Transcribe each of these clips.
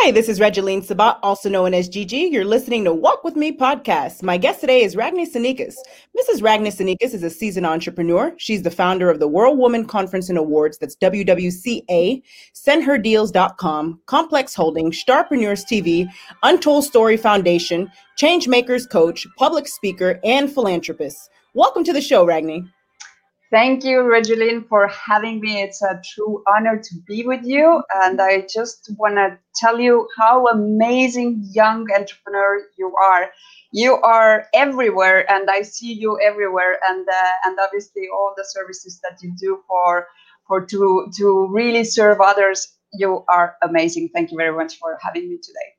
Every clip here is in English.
Hi, this is Regeline Sabat, also known as Gigi. You're listening to Walk With Me podcast. My guest today is Ragne Sinikas. Mrs. Ragne Sinikas is a seasoned entrepreneur. She's the founder of the World Woman Conference and Awards, that's WWCA, SendHerDeals.com, Complex Holding, Starpreneurs TV, Untold Story Foundation, Changemakers Coach, public speaker, and philanthropist. Welcome to the show, Ragne. Thank you, Regeline, for having me. It's a true honor to be with you. And I just want to tell you how amazing young entrepreneur you are. You are everywhere, and I see you everywhere. And uh, and obviously, all the services that you do for for to to really serve others. You are amazing. Thank you very much for having me today.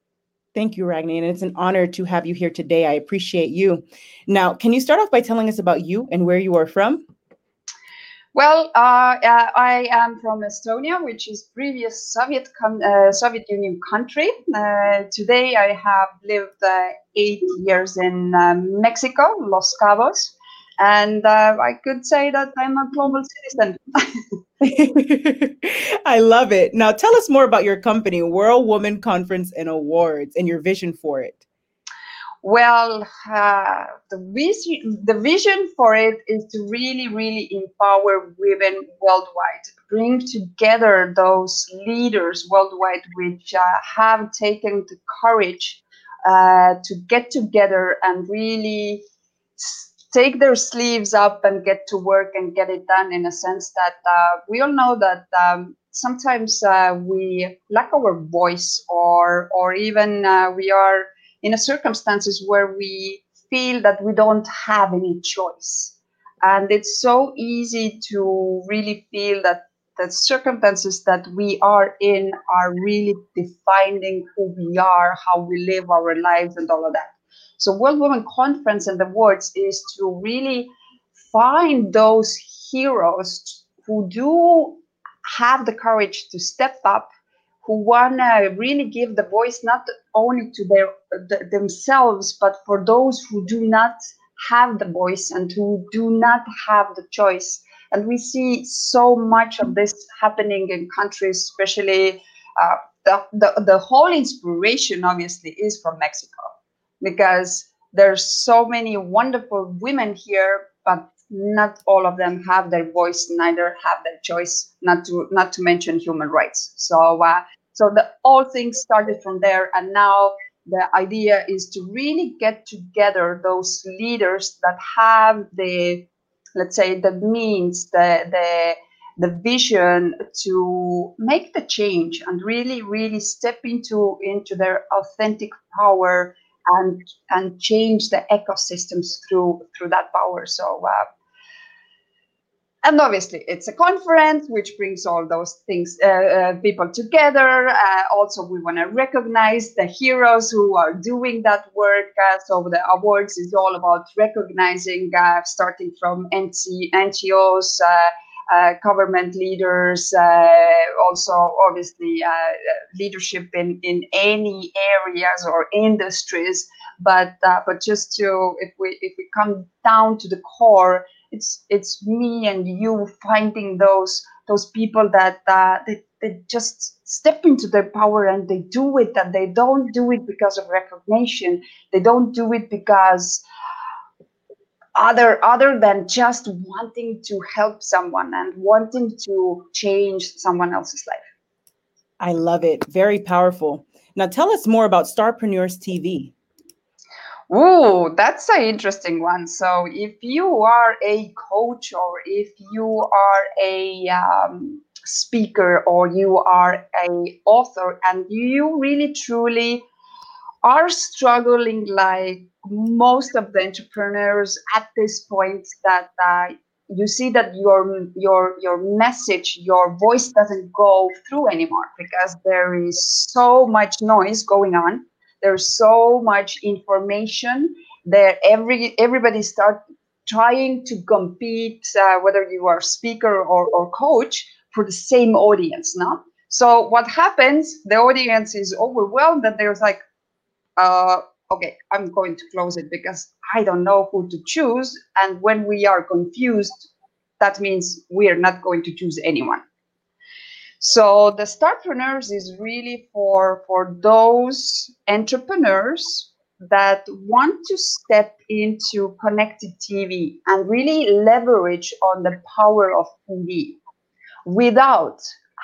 Thank you, Ragne. And it's an honor to have you here today. I appreciate you. Now, can you start off by telling us about you and where you are from? Well, uh, uh, I am from Estonia, which is previous Soviet uh, Soviet Union country. Uh, today, I have lived uh, eight years in um, Mexico, Los Cabos, and uh, I could say that I'm a global citizen. I love it. Now, tell us more about your company, World Woman Conference and Awards, and your vision for it. Well, uh, the vision the vision for it is to really, really empower women worldwide, bring together those leaders worldwide which uh, have taken the courage uh, to get together and really take their sleeves up and get to work and get it done. In a sense that uh, we all know that. Um, sometimes uh, we lack our voice or or even uh, we are in a circumstances where we feel that we don't have any choice. And it's so easy to really feel that the circumstances that we are in are really defining who we are how we live our lives and all of that. So world women conference and the awards is to really find those heroes who do have the courage to step up who want to really give the voice not only to their th- themselves but for those who do not have the voice and who do not have the choice. And we see so much of this happening in countries especially uh, the, the, the whole inspiration obviously is from mexico. Because there's so many wonderful women here but not all of them have their voice neither have their choice not to not to mention human rights. So uh, so the all things started from there, and now the idea is to really get together those leaders that have the, let's say, the means, the the the vision to make the change and really really step into into their authentic power and and change the ecosystems through through that power. So uh, and obviously it's a conference which brings all those things uh, uh, people together. Uh, also we want to recognize the heroes who are doing that work. Uh, so the awards is all about recognizing uh, starting from NC, ngos uh, government leaders also obviously leadership in, in any areas or industries. But but just to if we if we come down to the core it's it's me and you finding those those people that uh, they, they just step into their power and they do it and they don't do it because of recognition. They don't do it because other other than just wanting to help someone and wanting to change someone else's life. I love it. Very powerful. Now tell us more about starpreneurs tv Oh, that's an interesting one. So, if you are a coach, or if you are a um, speaker, or you are a author, and you really truly are struggling like most of the entrepreneurs at this point, that uh, you see that your your your message, your voice doesn't go through anymore because there is so much noise going on there's so much information that every everybody start trying to compete uh, whether you are speaker or, or coach for the same audience now so what happens the audience is overwhelmed that there's like uh, okay i'm going to close it because i don't know who to choose. And when we are confused that means we are not going to choose anyone So the Starpreneurs is really for for those entrepreneurs that want to step into connected TV and really leverage on the power of TV without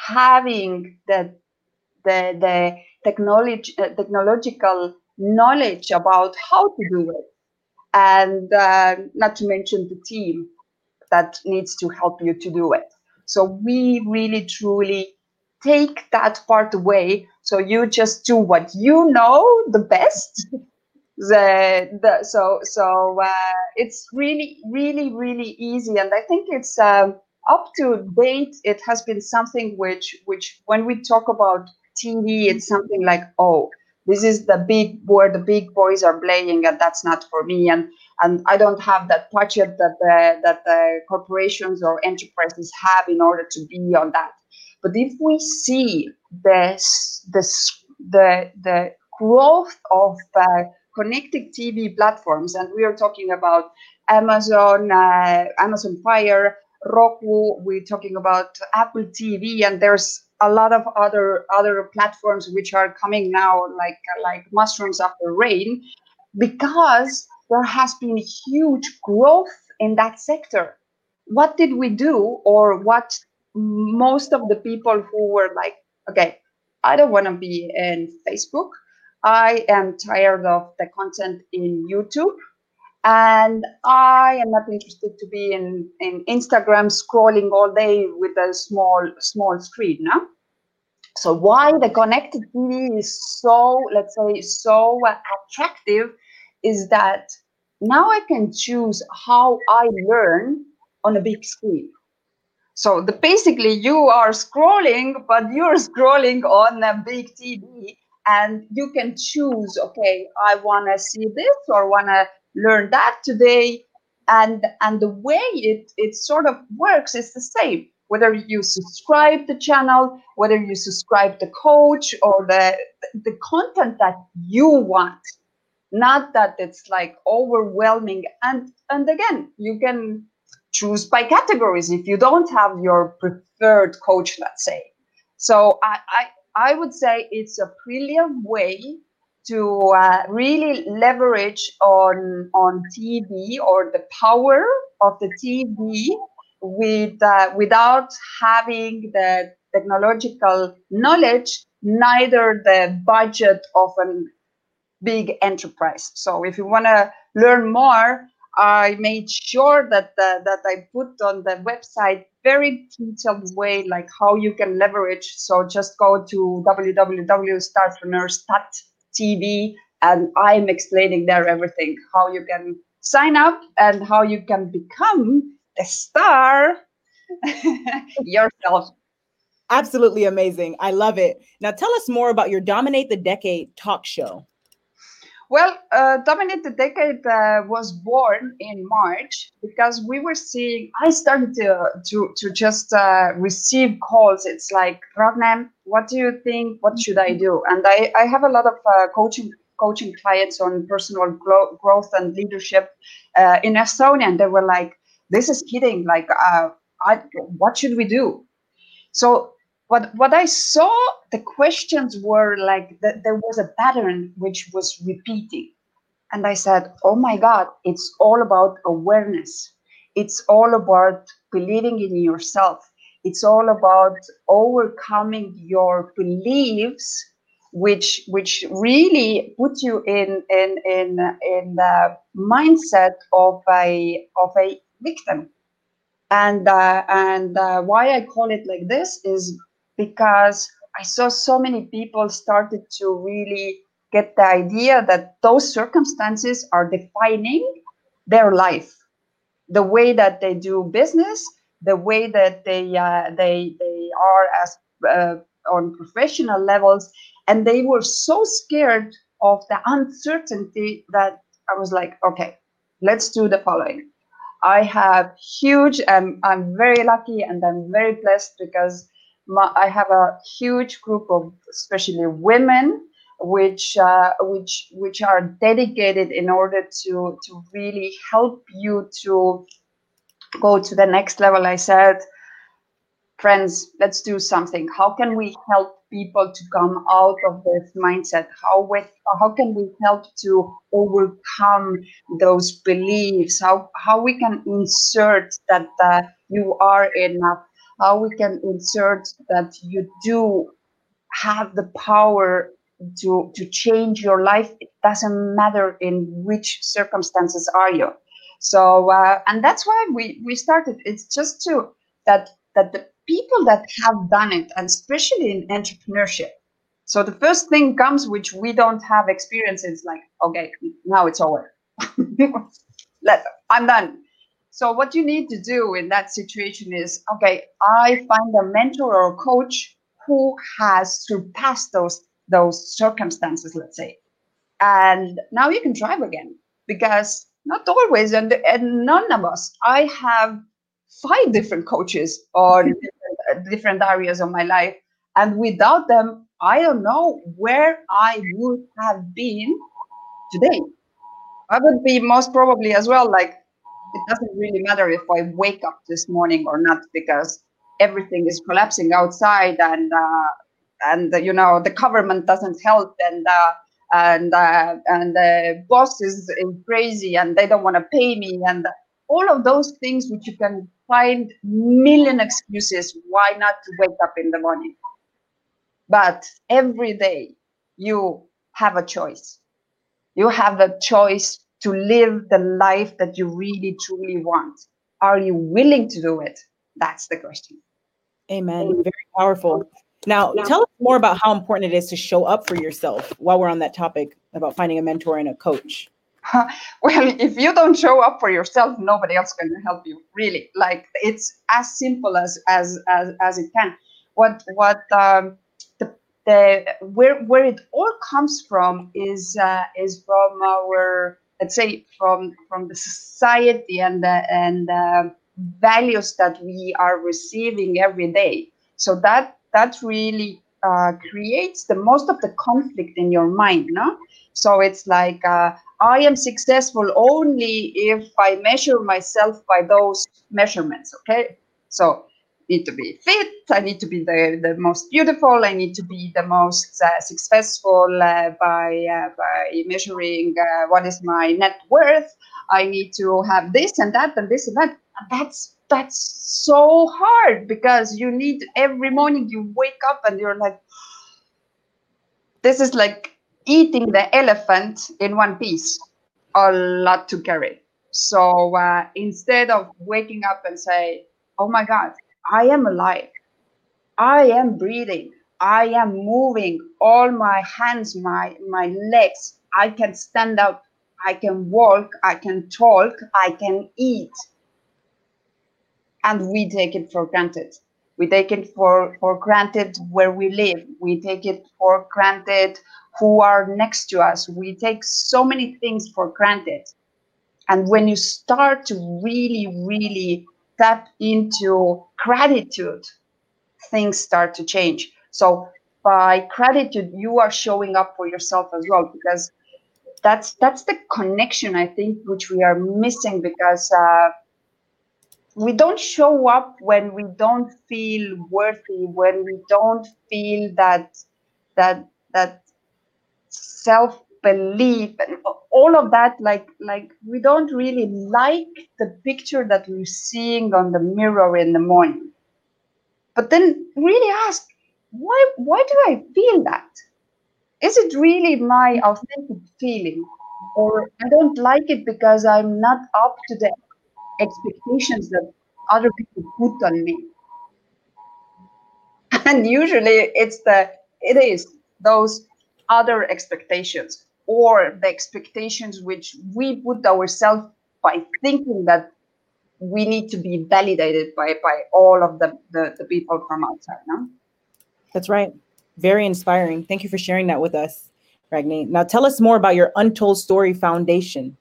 having the the, the technology uh, technological knowledge about how to do it. And uh, not to mention the team that needs to help you to do it so we really truly take that part away. So you just do what you know the best. the, the so so uh, it's really really really easy, and I think it's um, up to date. It has been something which which when we talk about TV, it's something like oh this is the big where the big boys are playing and that's not for me and and i don't have that budget that the that the corporations or enterprises have in order to be on that. But if we see this the the the growth of uh, connected tv platforms and we are talking about amazon uh, amazon fire roku we're talking about apple tv and there's a lot of other other platforms which are coming now like like mushrooms after rain because there has been huge growth in that sector what did we do or what most of the people who were like okay i don't want to be in facebook i am tired of the content in youtube and I am not interested to be in, in Instagram scrolling all day with a small small screen. No? So why the connected TV is so let's say so attractive is that now I can choose how I learn on a big screen. So the, basically you are scrolling, but you're scrolling on a big TV and you can choose, okay, I want to see this or want to learn that today. And and the way it it sort of works is the same. Whether you subscribe the channel whether you subscribe the coach or the the content that you want not that it's like overwhelming and and again you can choose by categories if you don't have your preferred coach let's say. So i i, I would say it's a brilliant way to uh, really leverage on on TV or the power of the TV with uh, without having the technological knowledge, neither the budget of a big enterprise. So if you want to learn more, I made sure that that I put on the website very detailed way, like how you can leverage. So just go to www.startpreneurs.com and I'm explaining there everything how you can sign up and how you can become a star yourself. Absolutely amazing. I love it. Now, tell us more about your Dominate the Decade talk show. Well, uh, Dominate the Decade uh, was born in March because we were seeing. I started to to to just uh, receive calls. It's like, Ragne, what do you think? What should I do? And I I have a lot of uh, coaching coaching clients on personal gro- growth and leadership uh, in Estonia, and they were like, "This is kidding. Like, uh, I what should we do?" So what what I saw, the questions were like that there was a pattern which was repeating. And I said, Oh my God, it's all about awareness. It's all about believing in yourself. It's all about overcoming your beliefs, which which really put you in in in in the mindset of a of a victim. And uh, and uh, why I call it like this is because I saw so many people started to really get the idea that those circumstances are defining their life, the way that they do business, the way that they uh, they they are as uh, on professional levels, and they were so scared of the uncertainty that I was like, okay, let's do the following. I have huge, and I'm very lucky, and I'm very blessed because my, I have a huge group of especially women which uh, which which are dedicated in order to to really help you to go to the next level. I said friends, let's do something. How can we help people to come out of this mindset? How with how can we help to overcome those beliefs? How how we can insert that uh, you are enough? How we can insert that you do have the power to to change your life? It doesn't matter in which circumstances are you. So uh, and that's why we we started. It's just to that that the people that have done it, and especially in entrepreneurship. So the first thing comes, which we don't have experience, like, okay, now it's over. Let I'm done. So what you need to do in that situation is, okay, I find a mentor or a coach who has surpassed those those circumstances, let's say, and now you can drive again because not always, and, and none of us. I have five different coaches on different, different areas of my life. And without them, I don't know where I would have been today. I would be most probably as well like it doesn't really matter if I wake up this morning or not because everything is collapsing outside and uh, and you know the government doesn't help and uh, and uh, and the boss is, is crazy and they don't want to pay me and all of those things which you can find million excuses why not to wake up in the morning. But every day you have a choice. You have a choice to live the life that you really truly want. Are you willing to do it? That's the question. Amen. Very powerful. Now tell us more about how important it is to show up for yourself while we're on that topic about finding a mentor and a coach. Well if you don't show up for yourself nobody else can help you really. Like it's as simple as as as, as it can. What what um, the, the where where it all comes from is uh, is from our let's say from from the society and the and the values that we are receiving every day so that that really uh, creates the most of the conflict in your mind no so it's like uh, I am successful only if I measure myself by those measurements. Okay. So need to be fit. I need to be the, the most beautiful. I need to be the most uh, successful uh, by uh, by measuring uh, what is my net worth. I need to have this and that and this and that. That's that's so hard because you need every morning you wake up and you're like, this is like eating the elephant in one piece, a lot to carry. So uh, instead of waking up and say, "Oh my God, I am alive, I am breathing, I am moving, all my hands, my my legs, I can stand up, I can walk, I can talk, I can eat," and we take it for granted. We take it for, for granted where we live. We take it for granted who are next to us. We take so many things for granted. And when you start to really, really tap into gratitude, things start to change. So by gratitude, you are showing up for yourself as well because that's that's the connection I think which we are missing because uh, we don't show up when we don't feel worthy, when we don't feel that that that self belief and all of that like like we don't really like the picture that we're seeing on the mirror in the morning. But then really ask why why do i feel that? Is it really my authentic feeling? Or i don't like it because i'm not up to the expectations that other people put on me. And usually it's the it is those other expectations or the expectations which we put ourselves by thinking that we need to be validated by by all of the the, the people from outside no? That's right. Very inspiring. Thank you for sharing that with us Ragne. now tell us more about your untold story foundation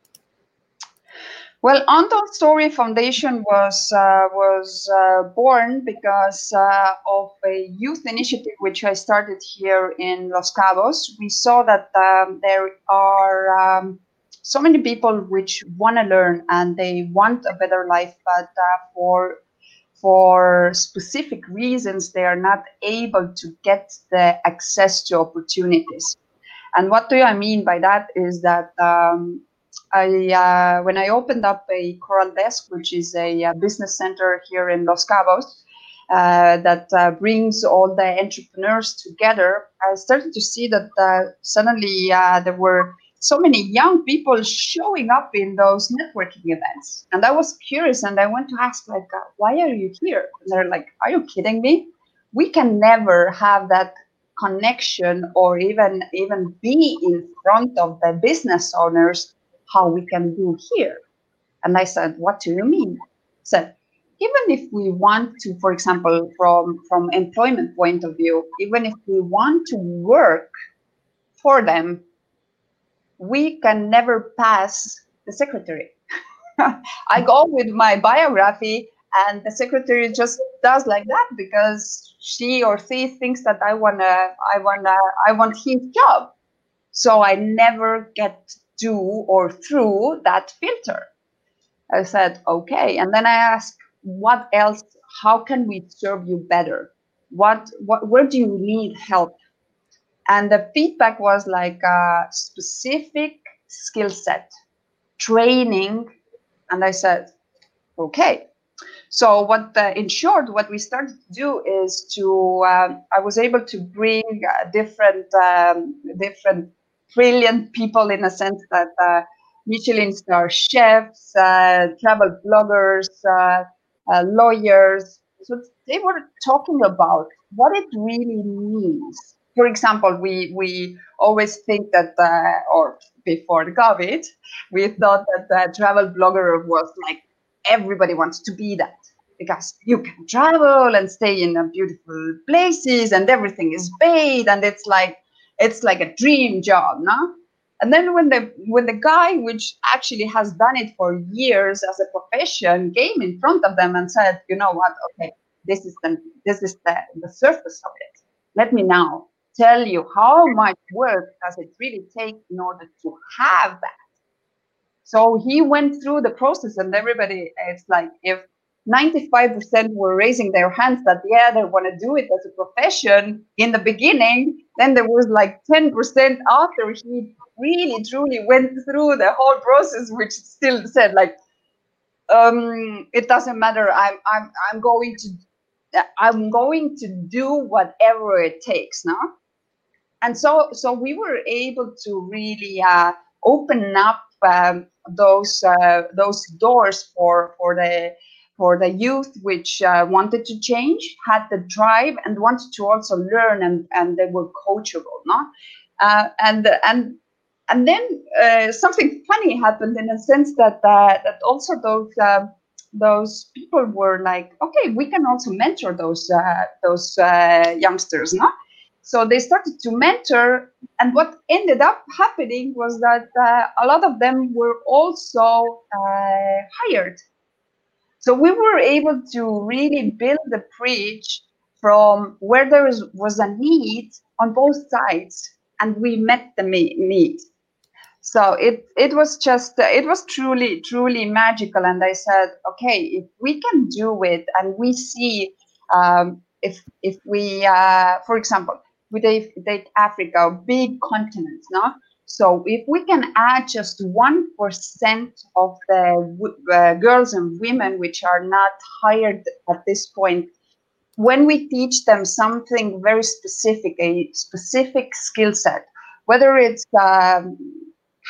well, Untold Story Foundation was uh, was uh, born because uh, of a youth initiative which I started here in Los Cabos. We saw that um, there are um, so many people which want to learn and they want a better life, but uh, for for specific reasons they are not able to get the access to opportunities. And what do I mean by that is that um, I, uh, when I opened up a Coral Desk, which is a, a business center here in Los Cabos, uh, that uh, brings all the entrepreneurs together, I started to see that uh, suddenly uh, there were so many young people showing up in those networking events. And I was curious and I went to ask, like, uh, why are you here? And they're like, are you kidding me? We can never have that connection or even even be in front of the business owners how we can do here. And I said, what do you mean? Said, even if we want to, for example, from, from employment point of view, even if we want to work for them, we can never pass the secretary. I go with my biography and the secretary just does like that because she or he thinks that I wanna I wanna I want his job. So I never get to or through that filter. I said, okay. And then I asked, what else? How can we serve you better? What, what, where do you need help? And the feedback was like a specific skill set, training. And I said, okay. So what, the, in short, what we started to do is to, um, I was able to bring uh, different, um, different brilliant people in a sense that uh, Michelin star chefs, uh, travel bloggers, uh, uh, lawyers. So they were talking about what it really means. For example, we we always think that, uh, or before the COVID, we thought that the travel blogger was like everybody wants to be that because you can travel and stay in beautiful places and everything is paid and it's like it's like a dream job, no? And then when the when the guy which actually has done it for years as a profession came in front of them and said, you know what, okay, this is the this is the, the surface of it. Let me now tell you how much work does it really take in order to have that. So he went through the process and everybody it's like if 95% were raising their hands that yeah they want to do it as a profession in the beginning. Then there was like 10% after he really truly went through the whole process which still said like um, it doesn't matter. I'm i'm i'm going to i'm going to do whatever it takes now and so so we were able to really uh, open up um, those uh, those doors for for the for the youth which uh, wanted to change, had the drive, and wanted to also learn, and, and they were coachable, no? Uh, and and and then uh, something funny happened in a sense that uh, that also those um, those people were like, okay, we can also mentor those uh, those uh, youngsters, no? So they started to mentor, and what ended up happening was that a lot of them were also hired so we were able to really build the bridge from where there was, was a need on both sides, and we met the need. So it it was just it was truly truly magical, and I said, okay, if we can do it, and we see um, if if we, uh, for example, we take Africa, big continent, no? So if we can add just 1% of the uh, girls and women which are not hired at this point, when we teach them something very specific, a specific skill set, whether it's um,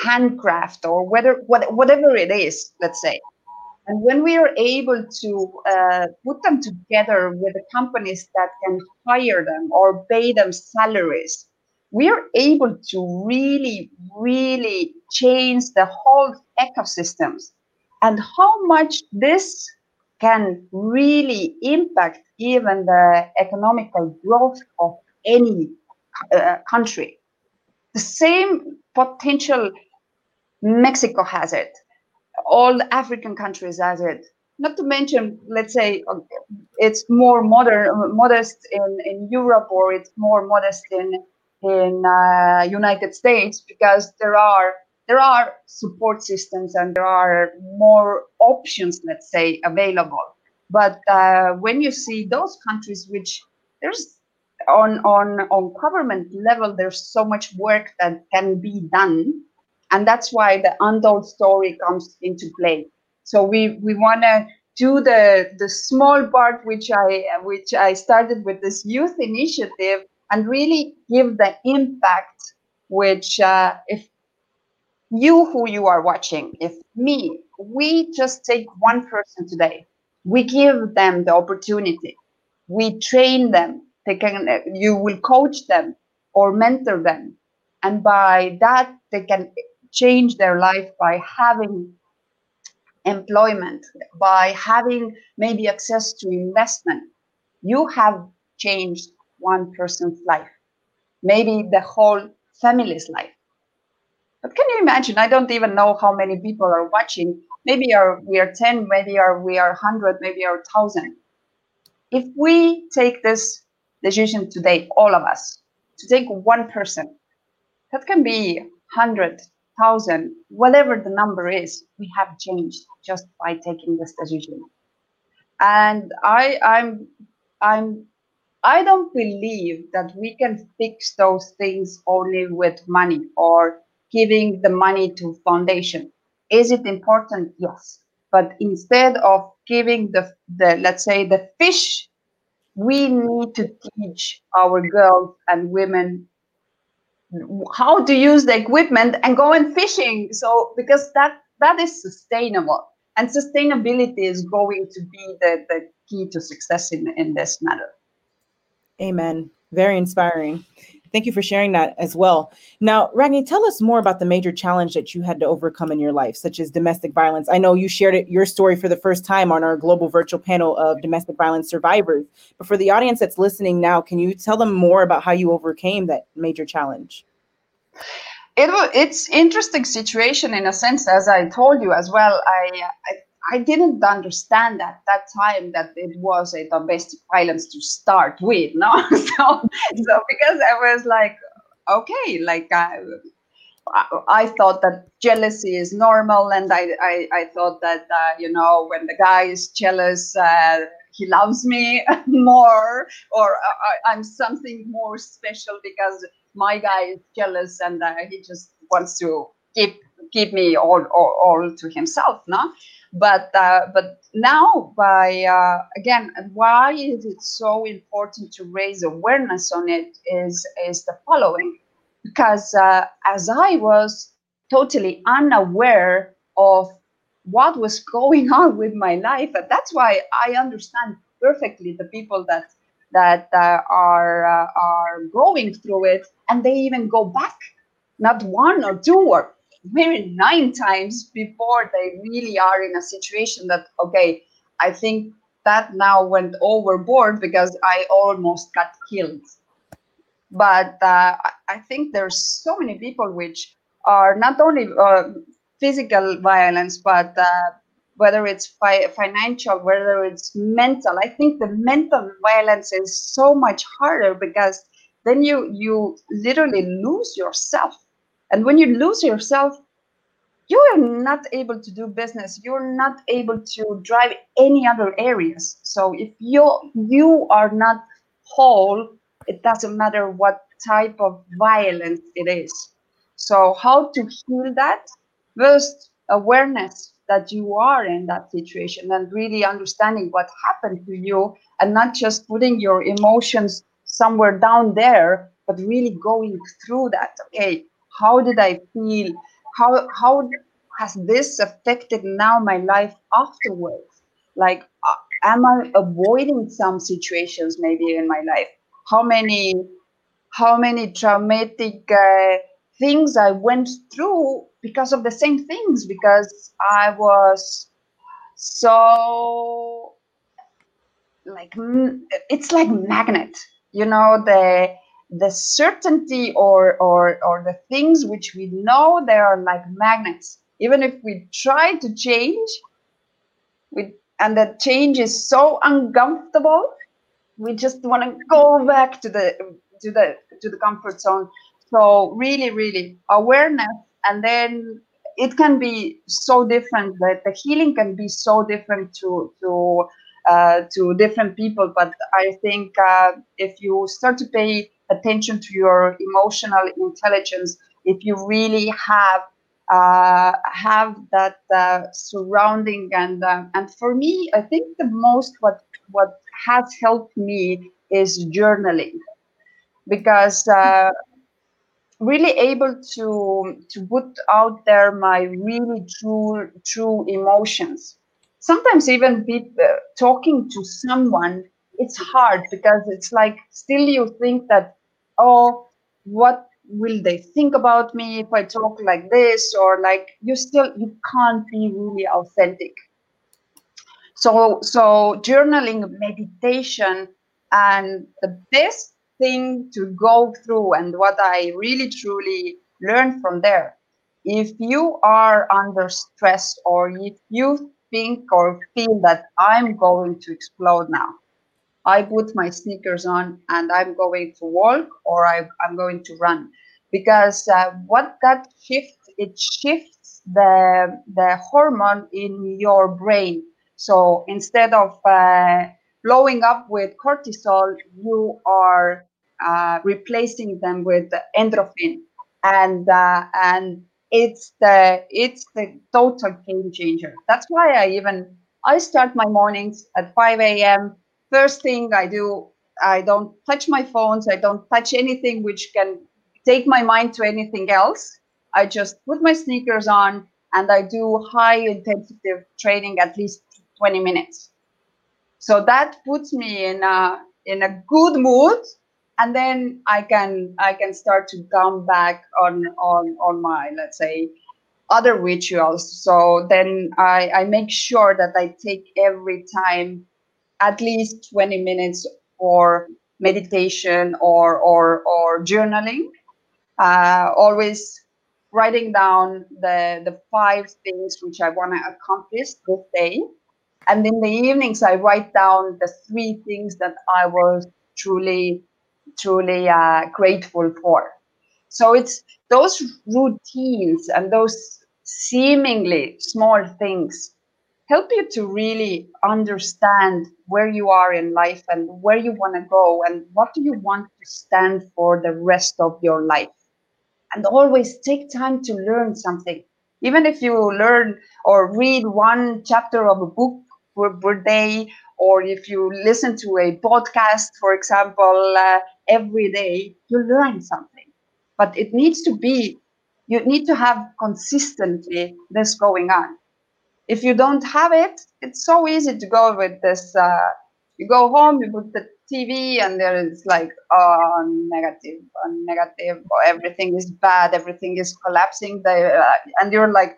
handcraft or whether what, whatever it is, let's say, and when we are able to uh, put them together with the companies that can hire them or pay them salaries, we are able to really, really change the whole ecosystems and how much this can really impact even the economical growth of any uh, country. The same potential Mexico has it, all African countries has it. Not to mention, let's say, it's more modern, modest in, in Europe or it's more modest in in uh, United States because there are there are support systems and there are more options, let's say, available. But uh, when you see those countries, which there's on on on government level, there's so much work that can be done, and that's why the untold story comes into play. So we we want to do the the small part which I which I started with this youth initiative and really give the impact which uh, if you who you are watching if me we just take one person today we give them the opportunity we train them they can you will coach them or mentor them and by that they can change their life by having employment by having maybe access to investment. You have changed one person's life maybe the whole family's life but can you imagine? I don't even know how many people are watching. Maybe are we are 10, maybe are we are 100, maybe are 1000. If we take this decision today, all of us, to take one person, that can be 100, 1000, whatever the number is, we have changed just by taking this decision. And I I'm I'm I don't believe that we can fix those things only with money or giving the money to foundation. Is it important? Yes. But instead of giving the, the let's say the fish, we need to teach our girls and women how to use the equipment and go and fishing. So because that that is sustainable. And sustainability is going to be the, the key to success in, in this matter. Amen. Very inspiring. Thank you for sharing that as well. Now, Ragne, tell us more about the major challenge that you had to overcome in your life, such as domestic violence. I know you shared it, your story for the first time on our global virtual panel of domestic violence survivors. But for the audience that's listening now, can you tell them more about how you overcame that major challenge? It it's interesting situation in a sense, as I told you as well. I, I I didn't understand at that time that it was a domestic violence to start with, no. so, so because I was like, okay, like I, I thought that jealousy is normal, and I, I, I thought that uh, you know when the guy is jealous, uh, he loves me more, or I, I'm something more special because my guy is jealous and uh, he just wants to keep keep me all, all, all to himself, no but uh, but now by uh, again why is it so important to raise awareness on it is is the following. Because uh, as i was totally unaware of what was going on with my life and that's why i understand perfectly the people that that uh, are uh, are going through it and they even go back not one or two or maybe nine times before they really are in a situation that okay i think that now went overboard because i almost got killed. But uh, i think there's so many people which are not only uh, physical violence but uh, whether it's fi- financial whether it's mental i think the mental violence is so much harder because then you you literally lose yourself and when you lose yourself, you are not able to do business. You're not able to drive any other areas. So if you you are not whole, it doesn't matter what type of violence it is. So how to heal that? First, awareness that you are in that situation and really understanding what happened to you and not just putting your emotions somewhere down there, but really going through that. Okay, how did i feel? How how has this affected now my life afterwards? Like uh, am i avoiding some situations maybe in my life? How many how many traumatic uh, things i went through because of the same things? Because i was so like it's like magnet you know the the certainty or, or, or the things which we know they are like magnets. Even if we try to change, we, and the change is so uncomfortable, we just want to go back to the to the to the comfort zone. So really, really awareness, and then it can be so different. That the healing can be so different to to uh, to different people. But I think uh, if you start to pay attention to your emotional intelligence, if you really have uh, have that uh, surrounding and uh, and for me, I think the most what what has helped me is journaling. Because uh, really able to to put out there my really true true emotions. Sometimes even be, uh, talking to someone it's hard because it's like still you think that oh what will they think about me if i talk like this or like you still you can't be really authentic. So so journaling meditation and the best thing to go through and what i really truly learned from there if you are under stress or if you think or feel that i'm going to explode now I put my sneakers on and I'm going to walk or I, am going to run. Because uh, what that shifts, it shifts the, the hormone in your brain. So instead of uh, blowing up with cortisol, you are uh, replacing them with endorphin. And, uh, and it's the it's the total game changer. That's why I even I start my mornings at 5 a.m first thing I do, I don't touch my phones. I don't touch anything which can take my mind to anything else. I just put my sneakers on and I do high intensity training at least 20 minutes. So that puts me in a in a good mood and then I can I can start to come back on on on my let's say other rituals. So then I, I make sure that I take every time at least 20 minutes for meditation or or, or journaling. Uh, always writing down the the five things which i want to accomplish this day. And in the evenings i write down the three things that i was truly truly uh, grateful for. So it's those routines and those seemingly small things help you to really understand where you are in life and where you want to go and what do you want to stand for the rest of your life. And always take time to learn something. Even if you learn or read one chapter of a book per, day or if you listen to a podcast for example uh, every day you learn something. But it needs to be you need to have consistently this going on if you don't have it, it's so easy to go with this. Uh, you go home, you put the TV, and there is like, oh, negative, oh, negative, oh, everything is bad, everything is collapsing. uh, and you're like,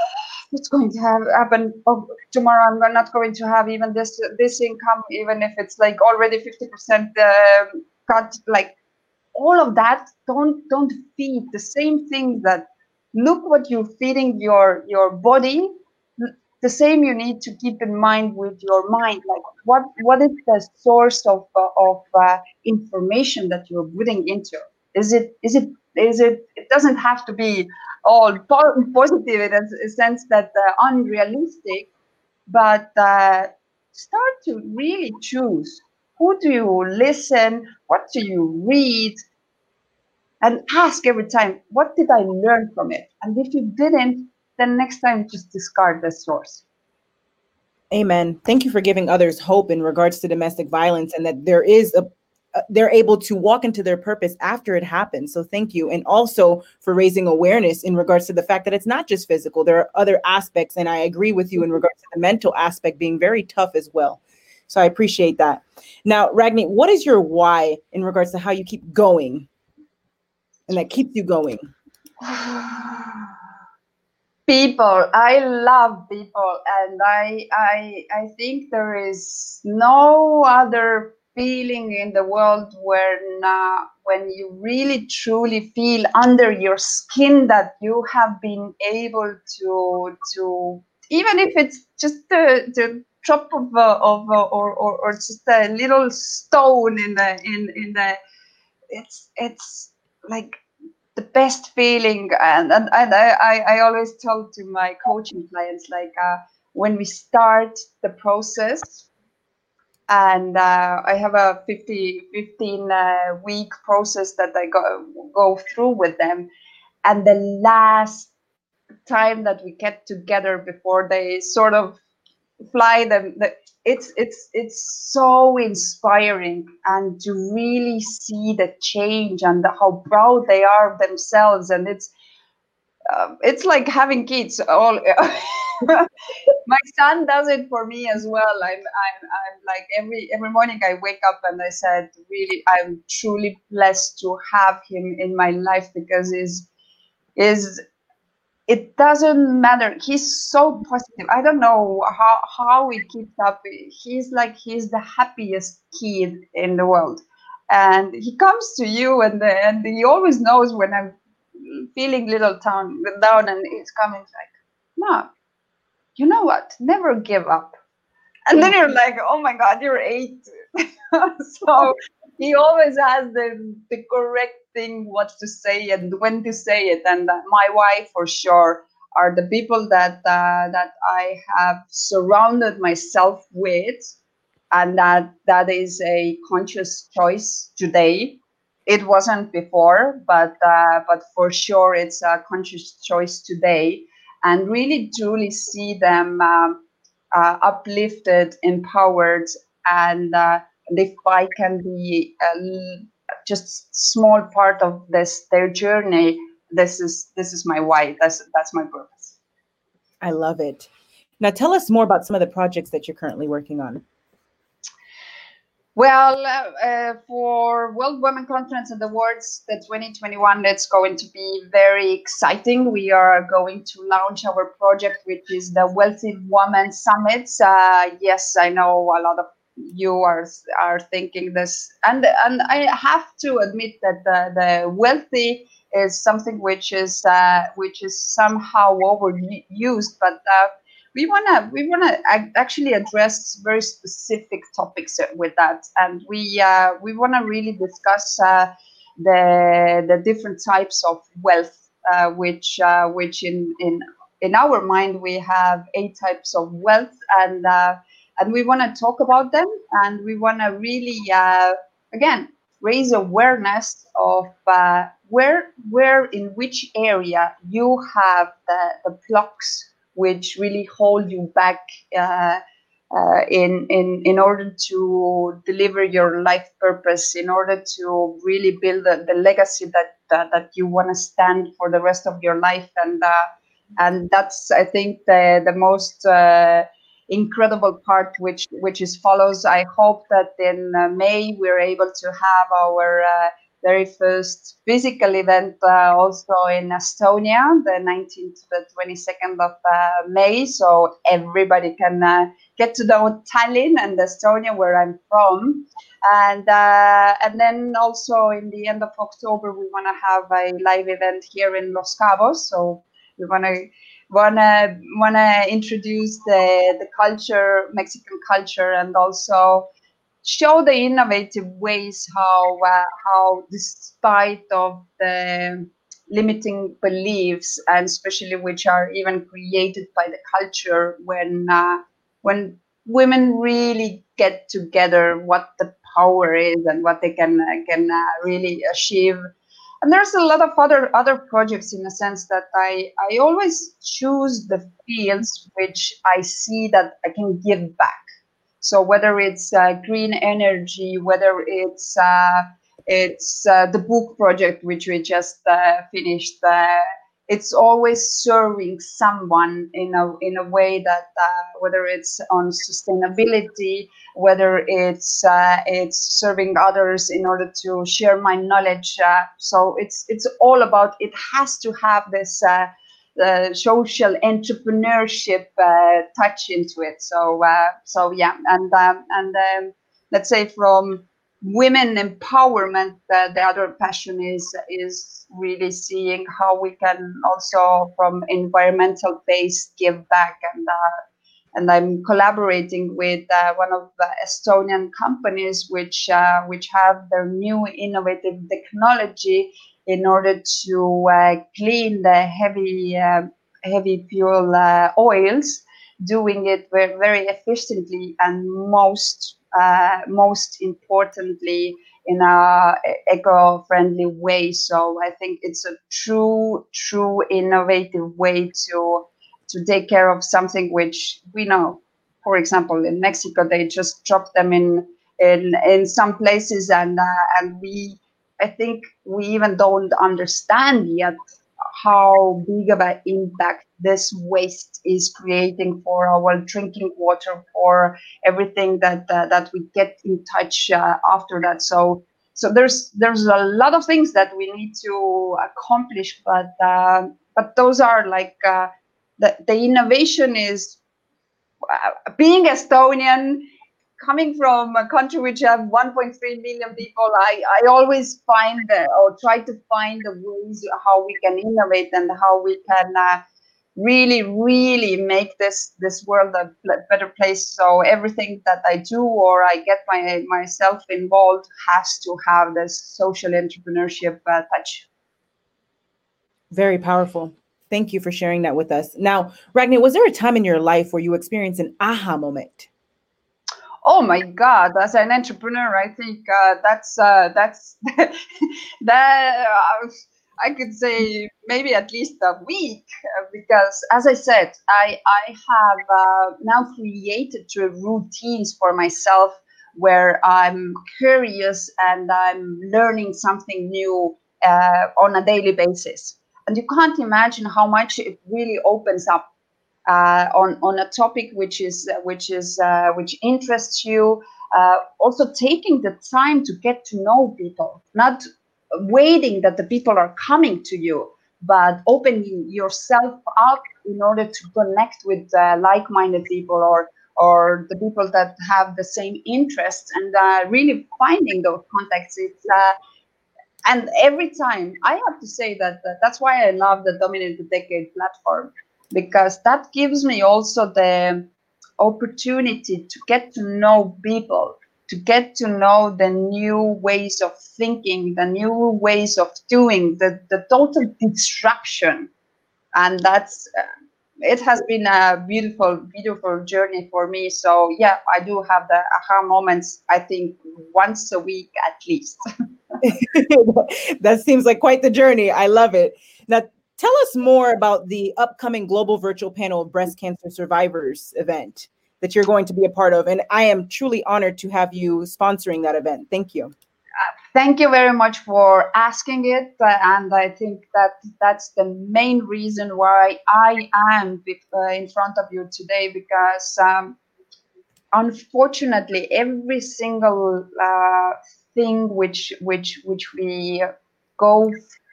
what's going to have, happen oh, tomorrow? I'm not going to have even this this income, even if it's like already 50% uh, cut. Like all of that, don't don't feed the same thing that. Look what you're feeding your your body the same you need to keep in mind with your mind like what what is the source of uh, of uh, information that you're putting into is it is it is it it doesn't have to be all positive in a sense that uh, unrealistic but uh, start to really choose. Who do you listen? What do you read? And ask every time what did i learn from it? And if you didn't then next time just discard the source. Amen. Thank you for giving others hope in regards to domestic violence and that there is a they're able to walk into their purpose after it happens. So thank you. And also for raising awareness in regards to the fact that it's not just physical, there are other aspects. And I agree with you in regards to the mental aspect being very tough as well. So I appreciate that. Now, Ragne, what is your why in regards to how you keep going and that keeps you going? People. I love people and i i i think there is no other feeling in the world when uh, when you really truly feel under your skin that you have been able to to even if it's just the, the drop of of or, or or just a little stone in the in in the it's it's like the best feeling and, and, and I, I always tell to my coaching clients like uh, when we start the process and uh, I have a 50, 15 uh, week process that I go, go through with them. And the last time that we get together before they sort of fly them, the, it's it's it's so inspiring and to really see the change and the, how proud they are of themselves and it's uh, it's like having kids all my son does it for me as well. I'm, I'm, I'm like every every morning I wake up and I said, really, I'm truly blessed to have him in my life because is is it doesn't matter. He's so positive. I don't know how how he keeps up. He's like he's the happiest kid in the world, and he comes to you and and he always knows when I'm feeling little down down and he's coming like, mom you know what? Never give up. And then you're like, oh my God, you're eight. so he always has the, the correct thing, what to say and when to say it. And uh, my wife, for sure, are the people that uh, that I have surrounded myself with, and that that is a conscious choice today. It wasn't before, but uh, but for sure it's a conscious choice today and really truly see them um, uh, uplifted, empowered, and, uh, if I can be just small part of this their journey, this is this is my why. That's that's my purpose. I love it. Now tell us more about some of the projects that you're currently working on. Well, uh, uh, for World Women Conference and Awards, the 2021, that's going to be very exciting. We are going to launch our project, which is the Wealthy Women Summit. Uh, yes, I know a lot of you are are thinking this, and and I have to admit that the, the wealthy is something which is uh, which is somehow overused, but uh, we want to we want to actually address very specific topics with that. And we uh, we want to really discuss uh, the the different types of wealth uh, which uh, which in in in our mind we have eight types of wealth and and we want to talk about them and we want to really uh, again raise awareness of where where in which area you have the, the blocks which really hold you back uh, uh, in, in, in order to deliver your life purpose, in order to really build the, the legacy that, that, that you want to stand for the rest of your life. And, uh, and that's, I think, the, the most uh, incredible part which which is follows i hope that in uh, may we're able to have our uh, very first physical event uh, also in Estonia, the 19th to the 22nd of uh, May. So everybody can uh, get to know Tallinn and Estonia, where I'm from. And uh, and then also in the end of October, we want to have a live event here in Los Cabos. So we want to wanna wanna introduce the the culture, Mexican culture, and also show the innovative ways how uh, how despite of the limiting beliefs and especially which are even created by the culture when uh, when women really get together what the power is and what they can uh, can uh, really achieve and there's a lot of other other projects in a sense that i i always choose the fields which i see that i can give back. So whether it's uh, green energy, whether it's uh, it's uh, the book project which we just uh, finished, uh, it's always serving someone in a in a way that uh, whether it's on sustainability, whether it's it's serving others in order to share my knowledge. so it's it's all about it has to have this uh, social entrepreneurship uh, touch into it. So uh, so yeah, and um, and um, let's say from women empowerment, uh, the other passion is is really seeing how we can also from environmental base give back and. Uh, and I'm collaborating with uh, one of the Estonian companies which which have their new innovative technology in order to uh, clean the heavy uh, heavy fuel uh, oils, doing it very efficiently and most uh, most importantly in a eco-friendly way. So I think it's a true, true innovative way to to take care of something which we know. For example, in Mexico, they just drop them in in in some places, and uh, and we, I think we even don't understand yet how big of an impact this waste is creating for our drinking water, for everything that uh, that we get in touch uh, after that. So so there's there's a lot of things that we need to accomplish, but uh, but those are like uh, the the innovation is uh, being Estonian coming from a country which have 1.3 million people, I, I always find or try to find the ways how we can innovate and how we can uh, really, really make this this world a better place. So everything that I do or I get my myself involved has to have this social entrepreneurship uh, touch. Very powerful. Thank you for sharing that with us. Now, Ragne, was there a time in your life where you experienced an aha moment? Oh my god as an entrepreneur i think uh, that's uh, that's that uh, i could say maybe at least a week uh, because as i said i i have uh, now created routines for myself where i'm curious and i'm learning something new uh, on a daily basis. And you can't imagine how much it really opens up uh, on on a topic which is which is uh, which interests you. Uh, also taking the time to get to know people, not waiting that the people are coming to you, but opening yourself up in order to connect with uh, like-minded people or or the people that have the same interests and uh, really finding those contacts. It's and every time I have to say that, that that's why I love the Dominate the Decade platform because that gives me also the opportunity to get to know people to get to know the new ways of thinking the new ways of doing the, the total disruption. And that's uh, it has been a beautiful beautiful journey for me. So yeah i do have the aha moments i think once a week at least. That seems like quite the journey. I love it. Now Tell us more about the upcoming global virtual panel of breast cancer survivors event that you're going to be a part of. And I am truly honored to have you sponsoring that event. Thank you. Thank you very much for asking it. And I think that that's the main reason why I am uh, in front of you today because um, unfortunately, every single uh, thing which which which we go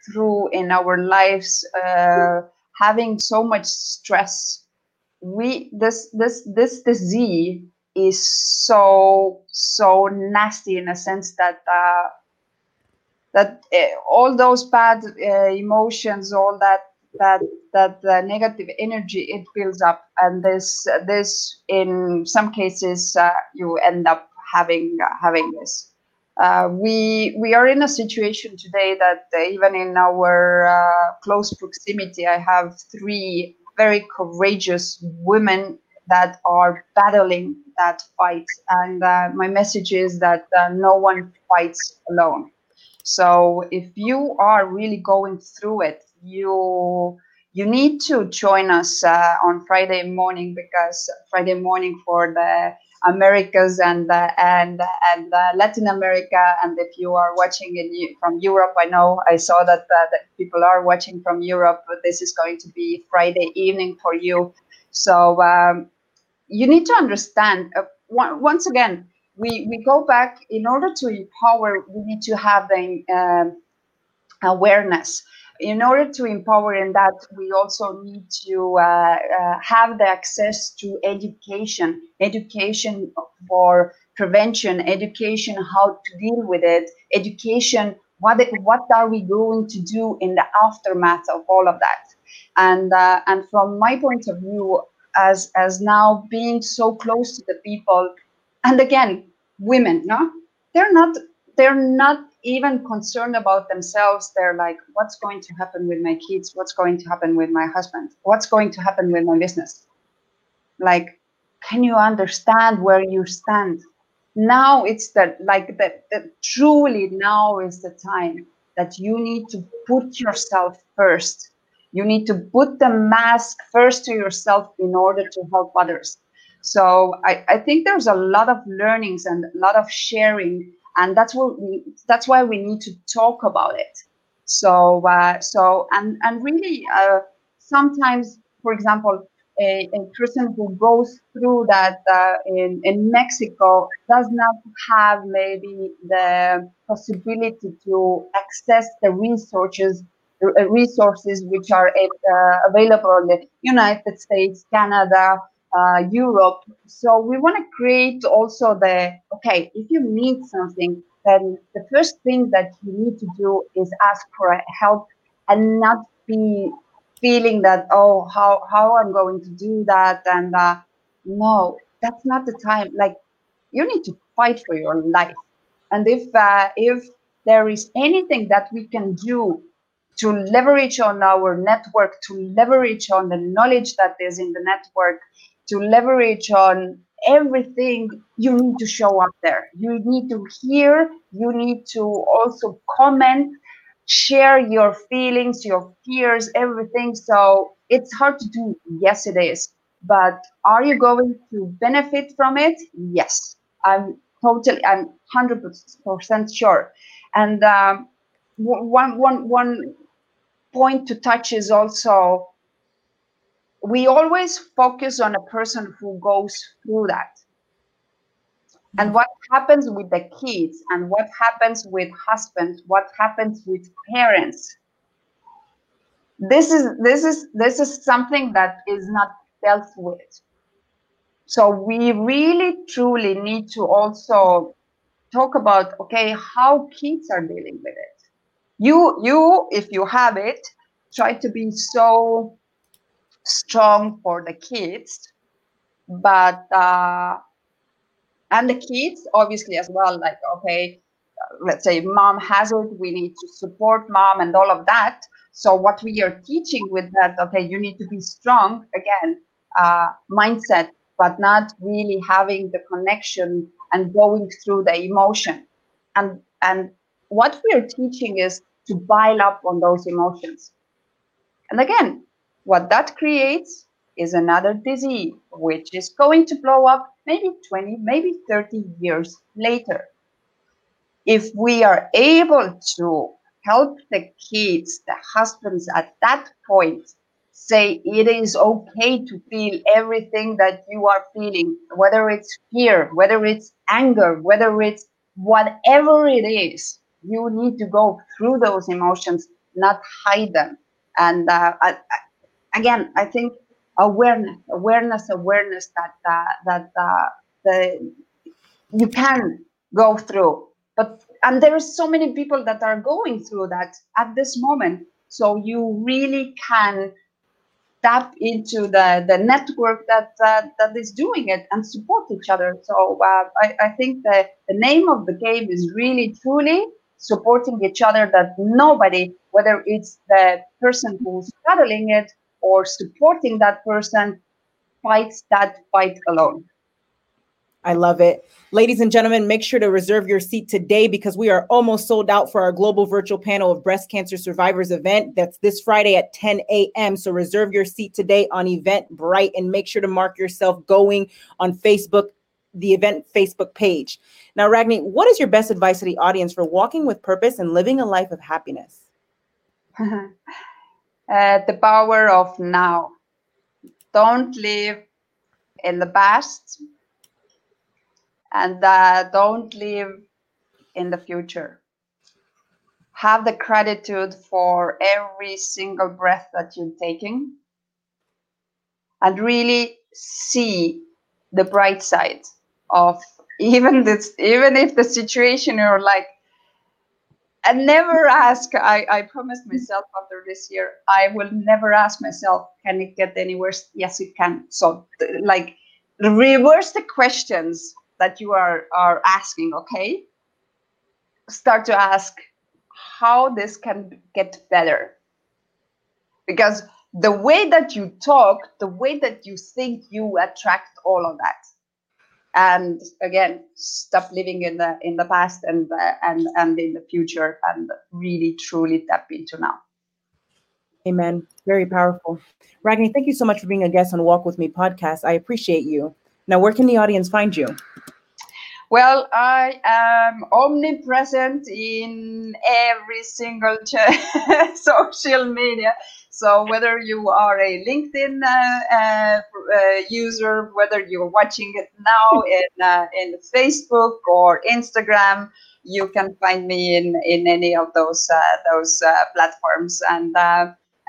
through in our lives uh, having so much stress. We this this this disease is so so nasty in a sense that uh, that uh, all those bad uh, emotions all that that that uh, negative energy it builds up. And this this in some cases uh, you end up having having this uh, we we are in a situation today that uh, even in our uh, close proximity, I have three very courageous women that are battling that fight, and uh, my message is that uh, no one fights alone. So if you are really going through it, you you need to join us on Friday morning because Friday morning for the Americas and uh, and and uh, Latin America. And if you are watching in, from Europe, I know I saw that, uh, that people are watching from Europe. This is going to be Friday evening for you. So um, you need to understand. Uh, once again, we we go back in order to empower. We need to have the um, awareness in order to empower in that, we also need to uh, uh, have the access to education, education for prevention, education how to deal with it, education what what are we going to do in the aftermath of all of that, and uh, and from my point of view, as as now being so close to the people, and again, women, no, they're not they're not even concerned about themselves they're like what's going to happen with my kids? What's going to happen with my husband? What's going to happen with my business? Like can you understand where you stand? Now it's the like that truly now is the time that you need to put yourself first. You need to put the mask first to yourself in order to help others. So I, I think there's a lot of learnings and a lot of sharing and that's what we that's why we need to talk about it. So uh, so and and really uh, sometimes for example a, a person who goes through that uh, in, in Mexico does not have maybe the possibility to access the resources uh, resources which are uh, available in the United States, Canada, uh, Europe. So we want to create also the okay, if you need something, then the first thing that you need to do is ask for help and not be feeling that oh how how i'm going to do that and uh, no that's not the time like you need to fight for your life and if uh, if there is anything that we can do to leverage on our network to leverage on the knowledge that is in the network to leverage on everything you need to show up there you need to hear you need to also comment share your feelings, your fears, everything. So it's hard to do. Yes, it is. But are you going to benefit from it? Yes. I'm totally, I'm 100% sure. And um, one, one, one point to touch is also we always focus on a person who goes through that. And what happens with the kids and what happens with husbands what happens with parents this is this is this is something that is not dealt with. So we really truly need to also talk about okay how kids are dealing with it. You you if you have it try to be so strong for the kids but uh, and the kids obviously as well like okay let's say mom has it we need to support mom and all of that. So what we are teaching with that okay you need to be strong again uh, mindset but not really having the connection and going through the emotion. And and what we are teaching is to pile up on those emotions. And again what that creates is another disease which is going to blow up maybe 20, maybe 30 years later. If we are able to help the kids, the husbands at that point say it is okay to feel everything that you are feeling, whether it's fear, whether it's anger, whether it's whatever it is, you need to go through those emotions, not hide them. And uh, I, again, I think awareness, awareness, awareness that uh, that uh, the you can go through. But and there are so many people that are going through that at this moment. So you really can tap into the the network that uh, that is doing it and support each other. So uh, I, I think the name of the game is really truly supporting each other. That nobody, whether it's the person who's battling it or supporting that person fights that fight alone. I love it. Ladies and gentlemen, make sure to reserve your seat today because we are almost sold out for our global virtual panel of breast cancer survivors event. That's this Friday at 10 a.m. So reserve your seat today on Eventbrite and make sure to mark yourself going on Facebook, the event Facebook page. Now, Ragne, what is your best advice to the audience for walking with purpose and living a life of happiness? uh, the power of now. Don't live in the past and uh, don't live in the future. Have the gratitude for every single breath that you're taking and really see the bright side of even this even if the situation you're like and never ask I, I promised myself after this year i will never ask myself can it get any worse? Yes it can. So like reverse the questions that you are are asking okay? Start to ask how this can get better. Because the way that you talk the way that you think you attract all of that and again stop living in the in the past and uh, and and in the future and really truly tap into now. Amen. Very powerful. Ragne thank you so much for being a guest on walk with me podcast. I appreciate you. Now where can the audience find you? Well, I am omnipresent in every single ch- social media. So whether you are a LinkedIn uh, uh, uh, user, whether you're watching it now in uh, in Facebook or Instagram, you can find me in in any of those uh, those uh, platforms. And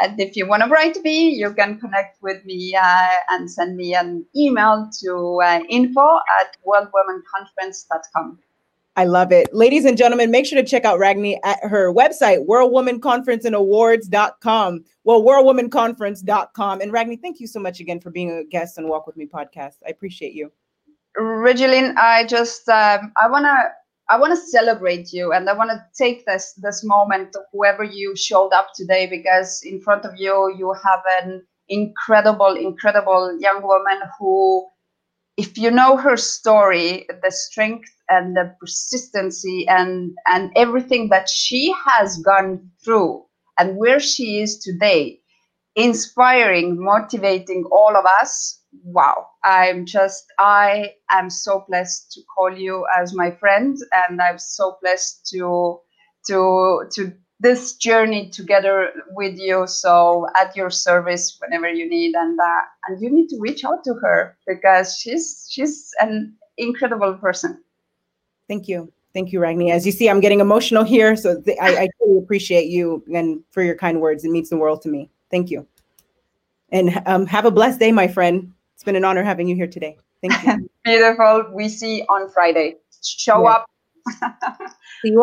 and if you want to write to me, you can connect with me uh, and send me an email to uh, info at worldwomenconference.com. I love it. Ladies and gentlemen, make sure to check out Ragne at her website, worldwomanconferenceandawards.com. Well, worldwomanconference.com. And Ragne, thank you so much again for being a guest on Walk With Me podcast. I appreciate you. Regeline, I just, um, I want to I want to celebrate you and I want to take this this moment whoever you showed up today because in front of you you have an incredible incredible young woman who if you know her story the strength and the persistency and and everything that she has gone through and where she is today inspiring motivating all of us. Wow. I'm just i am so blessed to call you as my friend and i'm so blessed to to to this journey together with you. So at your service whenever you need and uh, and you need to reach out to her because she's she's an incredible person thank you thank you Ragne as you see i'm getting emotional here so th- I, I really appreciate you and for your kind words it means the world to me thank you and um, have a blessed day my friend it's been an honor having you here today. Thank you. Beautiful. We see on Friday. Show yeah. up. see you